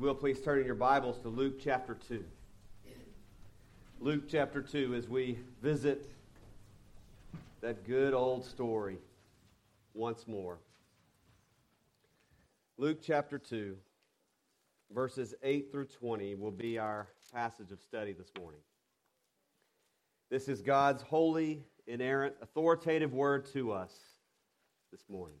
you will, please turn in your Bibles to Luke chapter 2. Luke chapter 2, as we visit that good old story once more. Luke chapter 2, verses 8 through 20 will be our passage of study this morning. This is God's holy, inerrant, authoritative word to us this morning.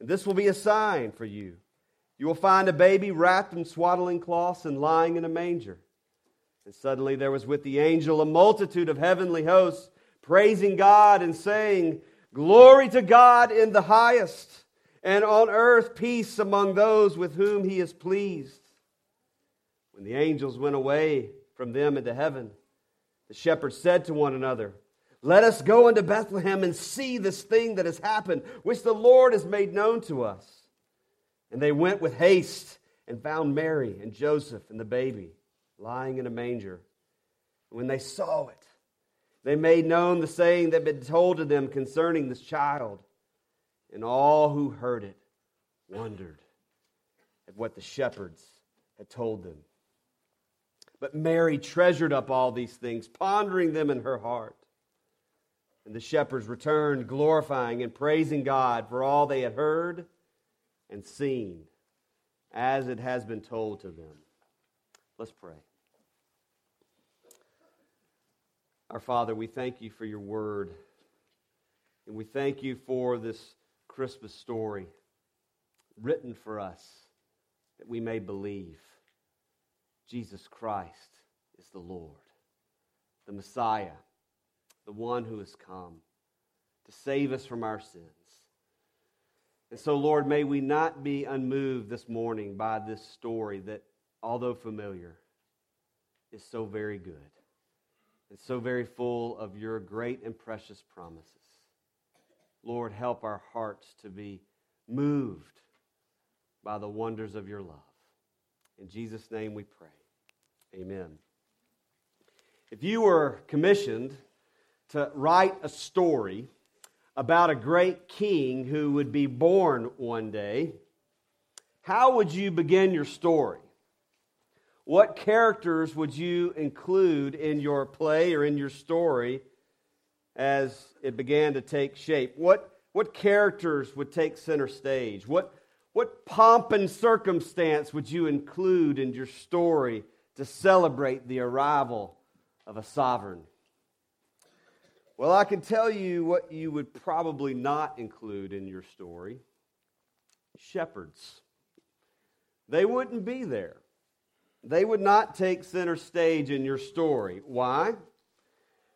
And this will be a sign for you. You will find a baby wrapped in swaddling cloths and lying in a manger. And suddenly there was with the angel a multitude of heavenly hosts, praising God and saying, Glory to God in the highest, and on earth peace among those with whom he is pleased. When the angels went away from them into heaven, the shepherds said to one another, let us go into Bethlehem and see this thing that has happened, which the Lord has made known to us. And they went with haste and found Mary and Joseph and the baby lying in a manger. And when they saw it, they made known the saying that had been told to them concerning this child. And all who heard it wondered at what the shepherds had told them. But Mary treasured up all these things, pondering them in her heart. And the shepherds returned, glorifying and praising God for all they had heard and seen, as it has been told to them. Let's pray. Our Father, we thank you for your word. And we thank you for this Christmas story written for us that we may believe Jesus Christ is the Lord, the Messiah the one who has come to save us from our sins. And so, Lord, may we not be unmoved this morning by this story that, although familiar, is so very good and so very full of your great and precious promises. Lord, help our hearts to be moved by the wonders of your love. In Jesus' name we pray. Amen. If you were commissioned to write a story about a great king who would be born one day, how would you begin your story? What characters would you include in your play or in your story as it began to take shape? What, what characters would take center stage? What, what pomp and circumstance would you include in your story to celebrate the arrival of a sovereign? Well, I can tell you what you would probably not include in your story shepherds. They wouldn't be there. They would not take center stage in your story. Why?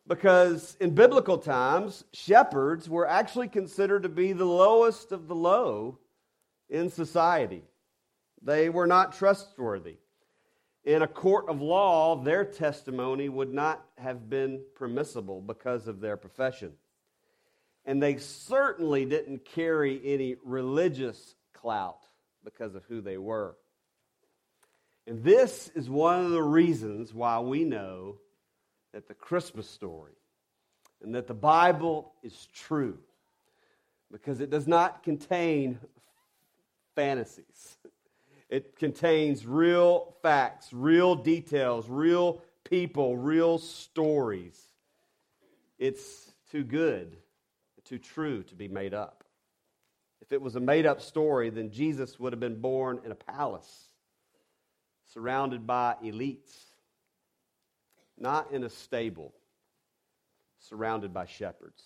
Because in biblical times, shepherds were actually considered to be the lowest of the low in society. They were not trustworthy in a court of law, their testimony would not have been permissible because of their profession. And they certainly didn't carry any religious clout because of who they were. And this is one of the reasons why we know that the Christmas story and that the Bible is true because it does not contain fantasies. It contains real facts, real details, real people, real stories. It's too good, too true to be made up. If it was a made up story, then Jesus would have been born in a palace, surrounded by elites, not in a stable, surrounded by shepherds.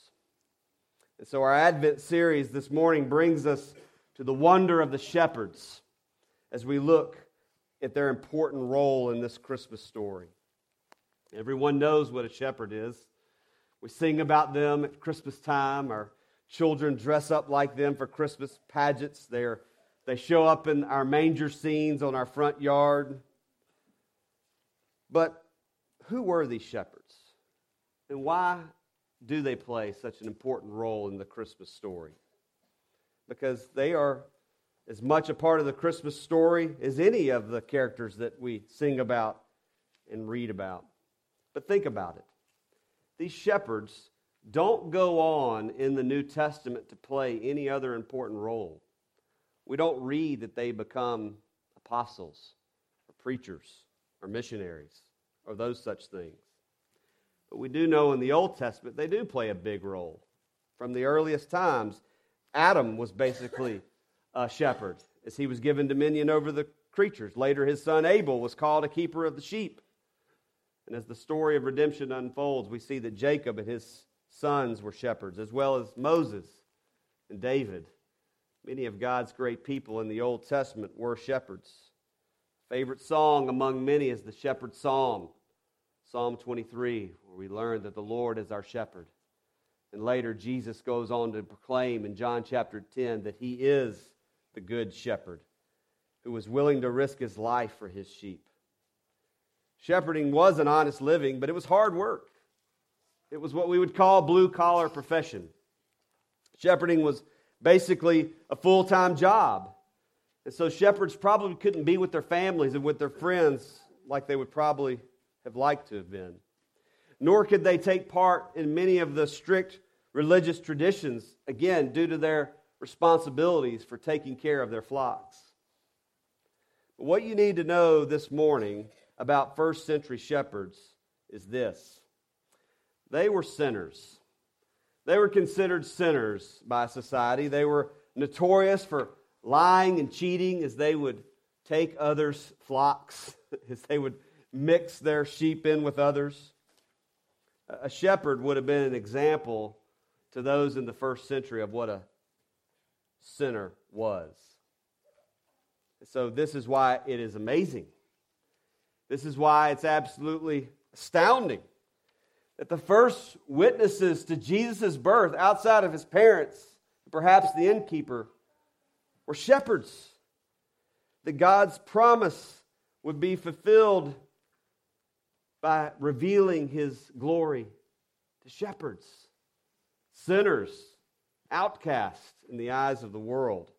And so our Advent series this morning brings us to the wonder of the shepherds as we look at their important role in this Christmas story. Everyone knows what a shepherd is. We sing about them at Christmas time. Our children dress up like them for Christmas pageants. They're They show up in our manger scenes on our front yard. But who were these shepherds? And why do they play such an important role in the Christmas story? Because they are as much a part of the Christmas story as any of the characters that we sing about and read about. But think about it. These shepherds don't go on in the New Testament to play any other important role. We don't read that they become apostles or preachers or missionaries or those such things. But we do know in the Old Testament they do play a big role. From the earliest times, Adam was basically a shepherd as he was given dominion over the creatures. Later, his son Abel was called a keeper of the sheep. And as the story of redemption unfolds, we see that Jacob and his sons were shepherds, as well as Moses and David. Many of God's great people in the Old Testament were shepherds. Favorite song among many is the Shepherd Psalm, Psalm 23, where we learn that the Lord is our shepherd. And later, Jesus goes on to proclaim in John chapter 10 that he is the good shepherd who was willing to risk his life for his sheep. Shepherding was an honest living, but it was hard work. It was what we would call a blue collar profession. Shepherding was basically a full time job. And so shepherds probably couldn't be with their families and with their friends like they would probably have liked to have been. Nor could they take part in many of the strict religious traditions, again, due to their responsibilities for taking care of their flocks. But what you need to know this morning about first century shepherds is this they were sinners. They were considered sinners by society. They were notorious for lying and cheating as they would take others' flocks, as they would mix their sheep in with others. A shepherd would have been an example to those in the first century of what a sinner was. So, this is why it is amazing. This is why it's absolutely astounding that the first witnesses to Jesus' birth outside of his parents, perhaps the innkeeper, were shepherds. That God's promise would be fulfilled by revealing his glory to shepherds, sinners, outcasts in the eyes of the world.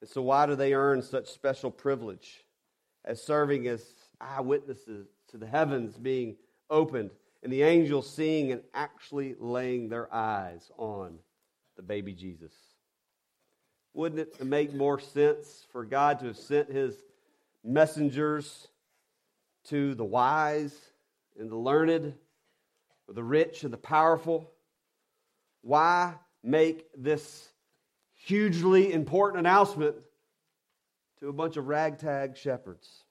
And so, why do they earn such special privilege as serving as eyewitnesses to the heavens being opened and the angels seeing and actually laying their eyes on the baby Jesus. Wouldn't it make more sense for God to have sent his messengers to the wise and the learned, or the rich and the powerful? Why make this hugely important announcement to a bunch of ragtag shepherds?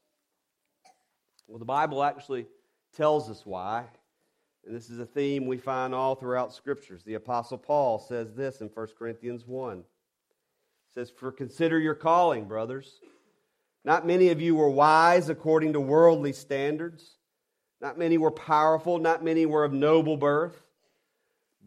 Well, the Bible actually tells us why. And this is a theme we find all throughout scriptures. The apostle Paul says this in 1 Corinthians 1. He says, "For consider your calling, brothers. Not many of you were wise according to worldly standards. Not many were powerful, not many were of noble birth.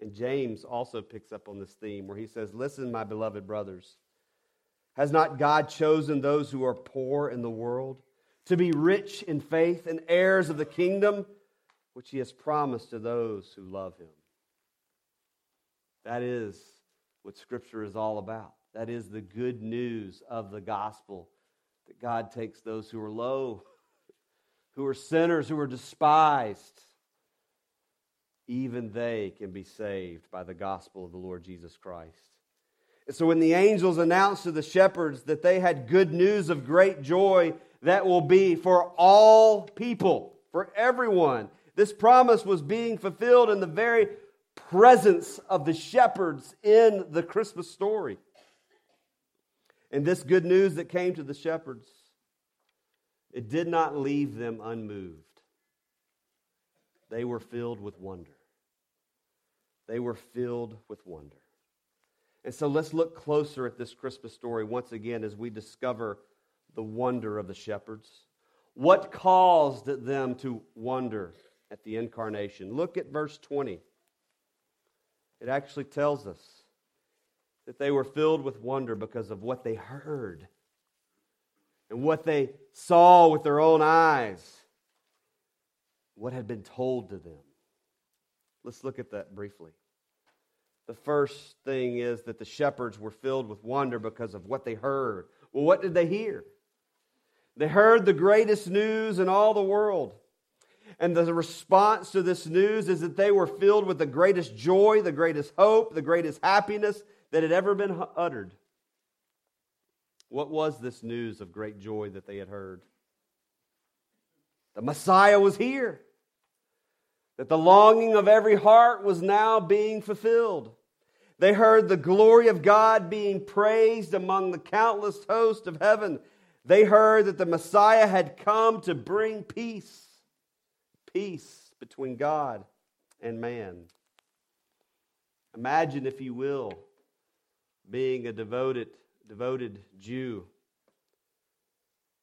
And James also picks up on this theme where he says, Listen, my beloved brothers, has not God chosen those who are poor in the world to be rich in faith and heirs of the kingdom? which he has promised to those who love him. That is what Scripture is all about. That is the good news of the gospel that God takes those who are low, who are sinners, who are despised. Even they can be saved by the gospel of the Lord Jesus Christ. And so when the angels announced to the shepherds that they had good news of great joy that will be for all people, for everyone, this promise was being fulfilled in the very presence of the shepherds in the Christmas story. And this good news that came to the shepherds it did not leave them unmoved. They were filled with wonder. They were filled with wonder. And so let's look closer at this Christmas story once again as we discover the wonder of the shepherds. What caused them to wonder at the incarnation? Look at verse 20. It actually tells us that they were filled with wonder because of what they heard and what they saw with their own eyes, what had been told to them. Let's look at that briefly. The first thing is that the shepherds were filled with wonder because of what they heard. Well, what did they hear? They heard the greatest news in all the world. And the response to this news is that they were filled with the greatest joy, the greatest hope, the greatest happiness that had ever been uttered. What was this news of great joy that they had heard? The Messiah was here. That the longing of every heart was now being fulfilled. They heard the glory of God being praised among the countless host of heaven. They heard that the Messiah had come to bring peace, peace between God and man. Imagine, if you will, being a devoted, devoted Jew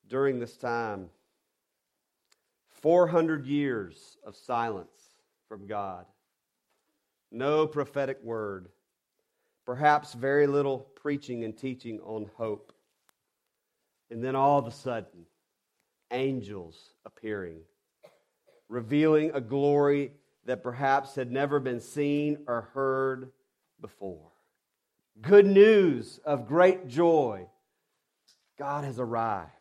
during this time. 400 years of silence from God. No prophetic word perhaps very little preaching and teaching on hope. And then all of a sudden, angels appearing, revealing a glory that perhaps had never been seen or heard before. Good news of great joy. God has arrived.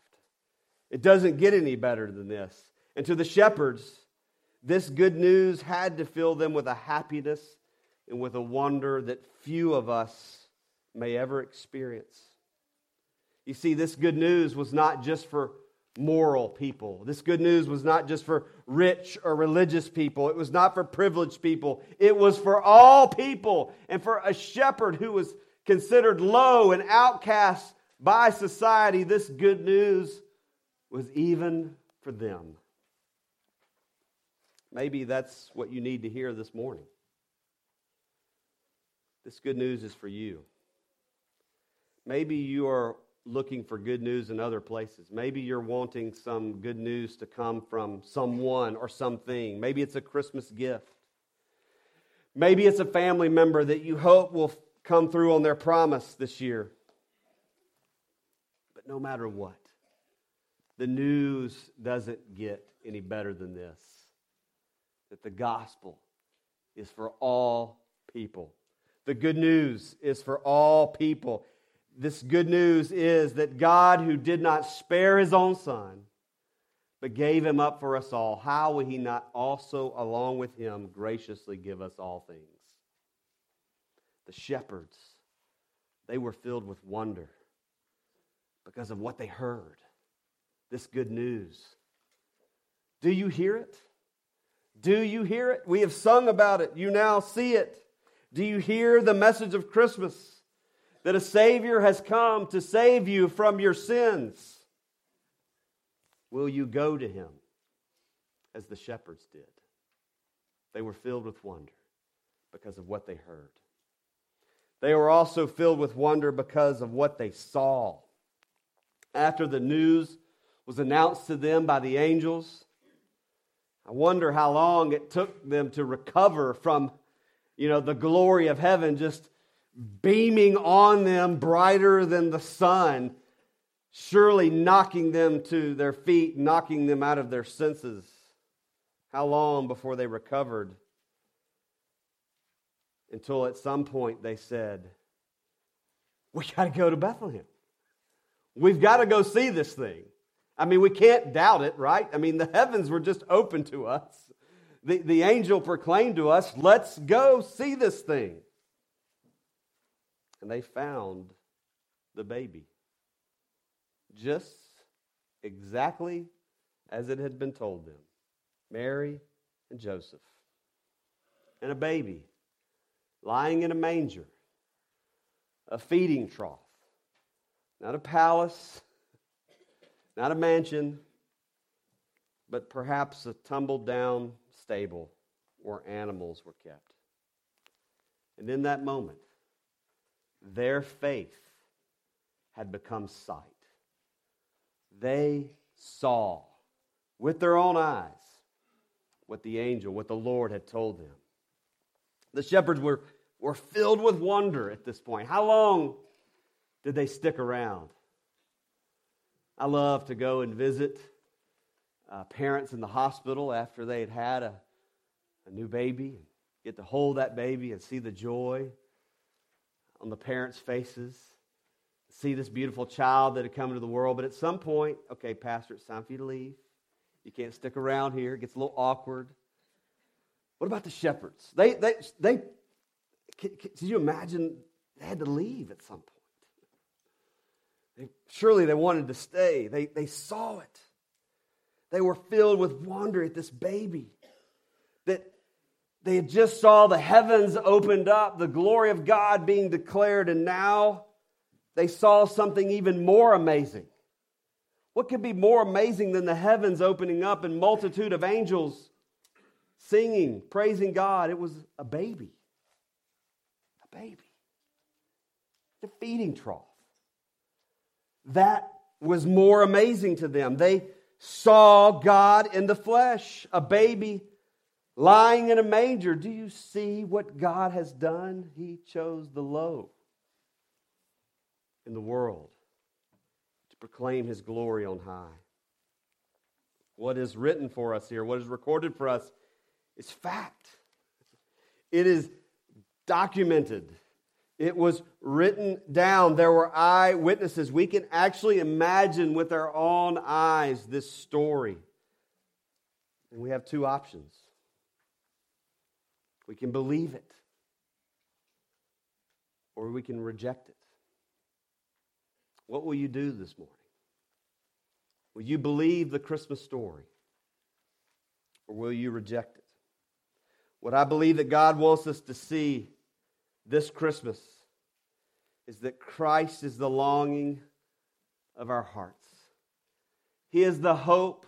It doesn't get any better than this. And to the shepherds, this good news had to fill them with a happiness and with a wonder that few of us may ever experience. You see, this good news was not just for moral people. This good news was not just for rich or religious people. It was not for privileged people. It was for all people. And for a shepherd who was considered low and outcast by society, this good news was even for them. Maybe that's what you need to hear this morning. This good news is for you. Maybe you are looking for good news in other places. Maybe you're wanting some good news to come from someone or something. Maybe it's a Christmas gift. Maybe it's a family member that you hope will come through on their promise this year. But no matter what, the news doesn't get any better than this that the gospel is for all people. The good news is for all people. This good news is that God, who did not spare his own son, but gave him up for us all, how will he not also, along with him, graciously give us all things? The shepherds, they were filled with wonder because of what they heard this good news. Do you hear it? Do you hear it? We have sung about it. You now see it. Do you hear the message of Christmas? That a Savior has come to save you from your sins. Will you go to Him as the shepherds did? They were filled with wonder because of what they heard. They were also filled with wonder because of what they saw. After the news was announced to them by the angels, I wonder how long it took them to recover from you know, the glory of heaven just beaming on them brighter than the sun, surely knocking them to their feet, knocking them out of their senses. How long before they recovered? Until at some point they said, We got to go to Bethlehem. We've got to go see this thing. I mean, we can't doubt it, right? I mean, the heavens were just open to us the, the angel proclaimed to us, Let's go see this thing. And they found the baby just exactly as it had been told them Mary and Joseph. And a baby lying in a manger, a feeding trough, not a palace, not a mansion, but perhaps a tumbled down stable where animals were kept. And in that moment, their faith had become sight. They saw with their own eyes what the angel, what the Lord had told them. The shepherds were, were filled with wonder at this point. How long did they stick around? I love to go and visit uh, parents in the hospital after they had had a, a new baby and get to hold that baby and see the joy on the parents' faces, see this beautiful child that had come into the world. But at some point, okay, Pastor, it's time for you to leave. You can't stick around here. It gets a little awkward. What about the shepherds? They, they, they, can, can you imagine they had to leave at some point? They, surely they wanted to stay. They, they saw it. They were filled with wonder at this baby. That they had just saw the heavens opened up, the glory of God being declared, and now they saw something even more amazing. What could be more amazing than the heavens opening up and multitude of angels singing, praising God? It was a baby. A baby. The feeding trough. That was more amazing to them. They saw God in the flesh, a baby lying in a manger. Do you see what God has done? He chose the low in the world to proclaim his glory on high. What is written for us here, what is recorded for us, is fact. It is documented. It was written down. There were eyewitnesses. We can actually imagine with our own eyes this story. And we have two options. We can believe it, or we can reject it. What will you do this morning? Will you believe the Christmas story, or will you reject it? What I believe that God wants us to see this Christmas is that Christ is the longing of our hearts. He is the hope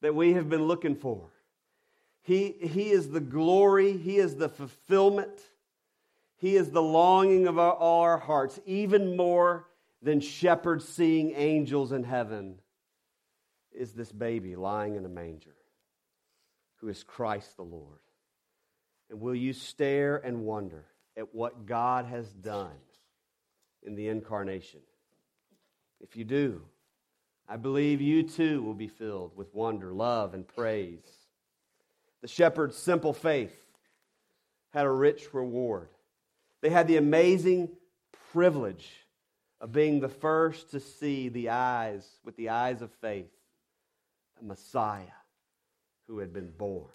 that we have been looking for. He, he is the glory, He is the fulfillment, He is the longing of our, all our hearts, even more than shepherds seeing angels in heaven, is this baby lying in a manger who is Christ the Lord. And will you stare and wonder at what God has done in the incarnation? If you do, I believe you too will be filled with wonder, love, and praise. The shepherd's simple faith had a rich reward. They had the amazing privilege of being the first to see the eyes, with the eyes of faith, the Messiah who had been born.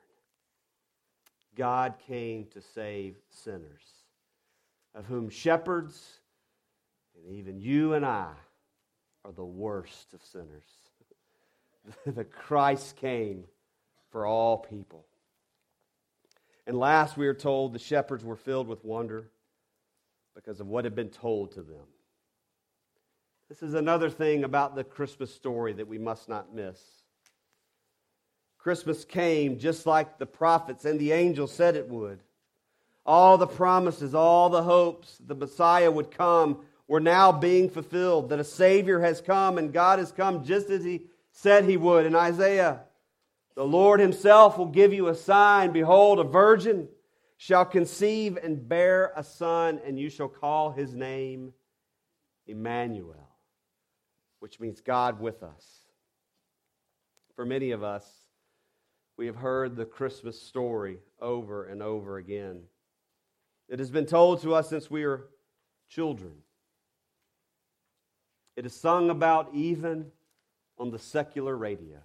God came to save sinners, of whom shepherds and even you and I are the worst of sinners. the Christ came for all people. And last, we are told the shepherds were filled with wonder because of what had been told to them. This is another thing about the Christmas story that we must not miss. Christmas came just like the prophets and the angels said it would. All the promises, all the hopes the Messiah would come were now being fulfilled, that a Savior has come and God has come just as He said He would. In Isaiah, the Lord Himself will give you a sign. Behold, a virgin shall conceive and bear a son, and you shall call his name Emmanuel, which means God with us. For many of us, we have heard the Christmas story over and over again. It has been told to us since we were children. It is sung about even on the secular radio.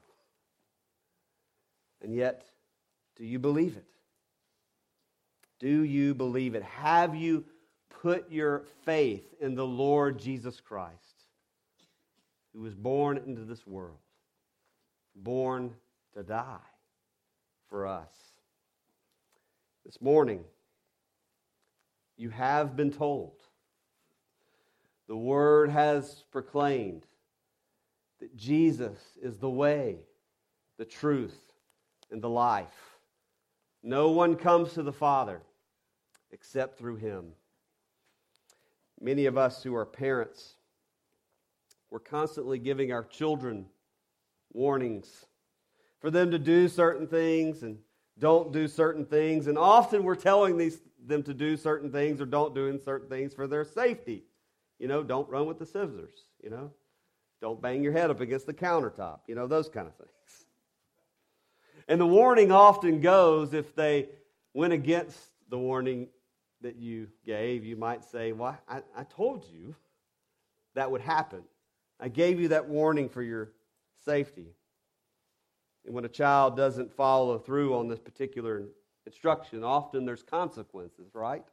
And yet, do you believe it? Do you believe it? Have you put your faith in the Lord Jesus Christ, who was born into this world, born to die? for us. This morning, you have been told, the Word has proclaimed that Jesus is the way, the truth, and the life. No one comes to the Father except through him. Many of us who are parents, we're constantly giving our children warnings for them to do certain things and don't do certain things. And often we're telling these, them to do certain things or don't do certain things for their safety. You know, don't run with the scissors, you know. Don't bang your head up against the countertop, you know, those kind of things. And the warning often goes if they went against the warning that you gave, you might say, Well, I, I told you that would happen. I gave you that warning for your safety. And when a child doesn't follow through on this particular instruction, often there's consequences, right?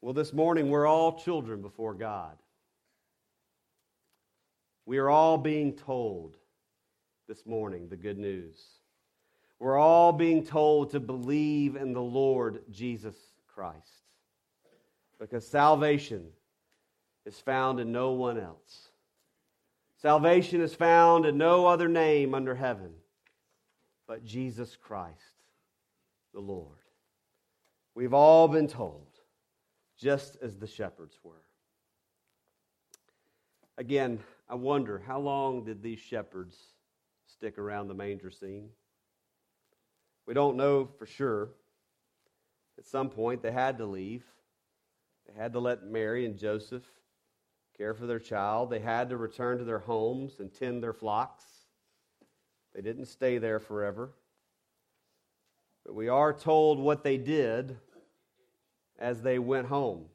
Well, this morning we're all children before God. We are all being told this morning the good news. We're all being told to believe in the Lord Jesus Christ because salvation is found in no one else. Salvation is found in no other name under heaven but Jesus Christ, the Lord. We've all been told, just as the shepherds were. Again, I wonder how long did these shepherds stick around the manger scene? We don't know for sure. At some point, they had to leave. They had to let Mary and Joseph care for their child. They had to return to their homes and tend their flocks. They didn't stay there forever. But we are told what they did as they went home.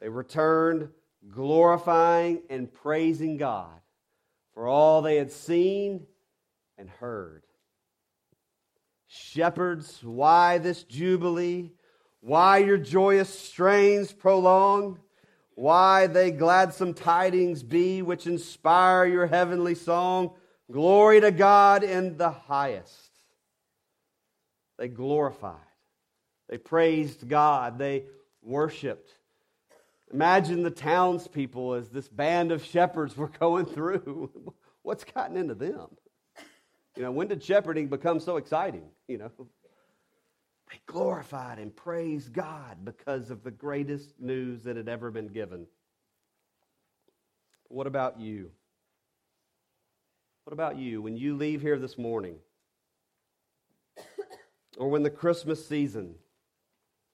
They returned glorifying and praising God for all they had seen and heard. Shepherds, why this jubilee? Why your joyous strains prolong? Why they gladsome tidings be which inspire your heavenly song? Glory to God in the highest. They glorified. They praised God. They worshiped. Imagine the townspeople as this band of shepherds were going through. What's gotten into them? You know, when did shepherding become so exciting? You know, they glorified and praised God because of the greatest news that had ever been given. What about you? What about you when you leave here this morning? Or when the Christmas season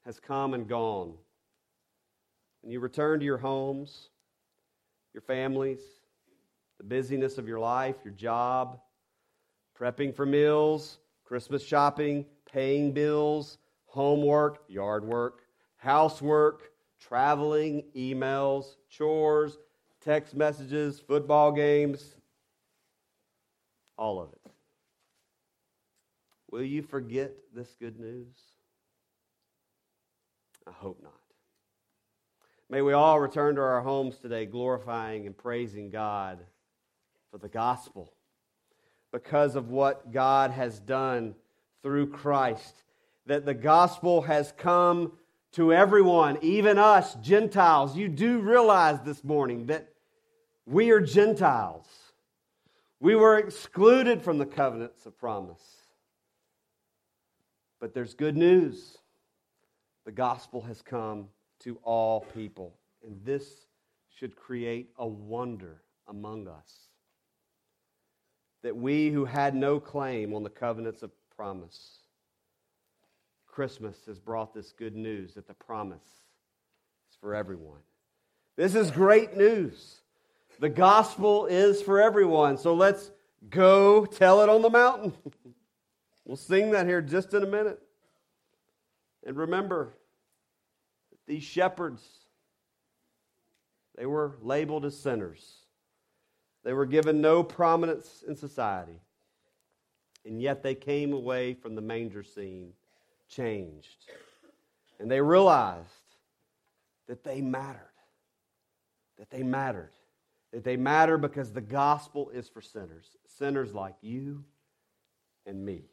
has come and gone? and you return to your homes, your families, the busyness of your life, your job, prepping for meals, Christmas shopping, paying bills, homework, yard work, housework, traveling, emails, chores, text messages, football games, all of it. Will you forget this good news? I hope not. May we all return to our homes today glorifying and praising God for the gospel because of what God has done through Christ. That the gospel has come to everyone, even us, Gentiles. You do realize this morning that we are Gentiles. We were excluded from the covenants of promise. But there's good news. The gospel has come to all people. And this should create a wonder among us. That we who had no claim on the covenants of promise, Christmas has brought this good news that the promise is for everyone. This is great news. The gospel is for everyone. So let's go tell it on the mountain. we'll sing that here just in a minute. And remember, these shepherds, they were labeled as sinners. They were given no prominence in society. And yet they came away from the manger scene changed. And they realized that they mattered. That they mattered. That they matter because the gospel is for sinners. Sinners like you and me.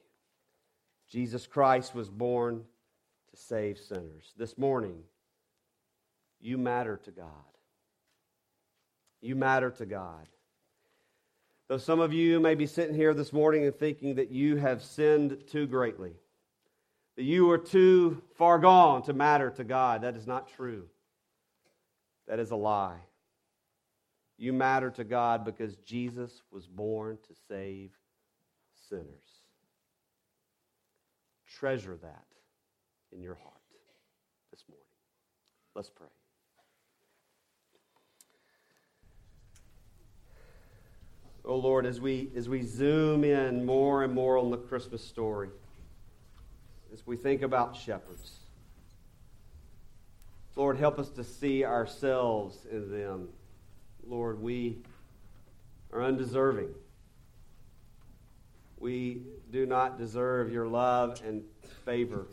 Jesus Christ was born to save sinners. This morning, you matter to God. You matter to God. Though some of you may be sitting here this morning and thinking that you have sinned too greatly, that you are too far gone to matter to God, that is not true. That is a lie. You matter to God because Jesus was born to save sinners. Treasure that in your heart this morning. Let's pray. Oh Lord, as we, as we zoom in more and more on the Christmas story, as we think about shepherds, Lord, help us to see ourselves in them. Lord, we are undeserving. We do not deserve your love and favor.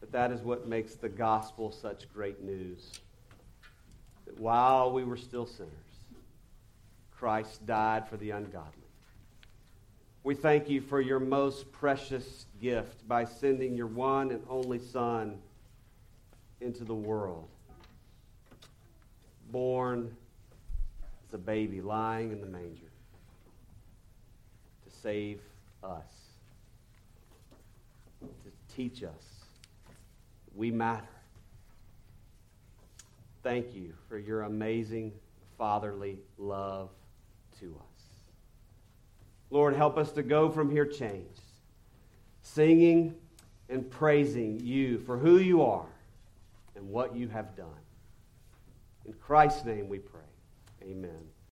But that is what makes the gospel such great news. That while we were still sinners, Christ died for the ungodly. We thank you for your most precious gift by sending your one and only Son into the world. Born as a baby, lying in the manger save us, to teach us we matter. Thank you for your amazing fatherly love to us. Lord, help us to go from here changed, singing and praising you for who you are and what you have done. In Christ's name we pray. Amen.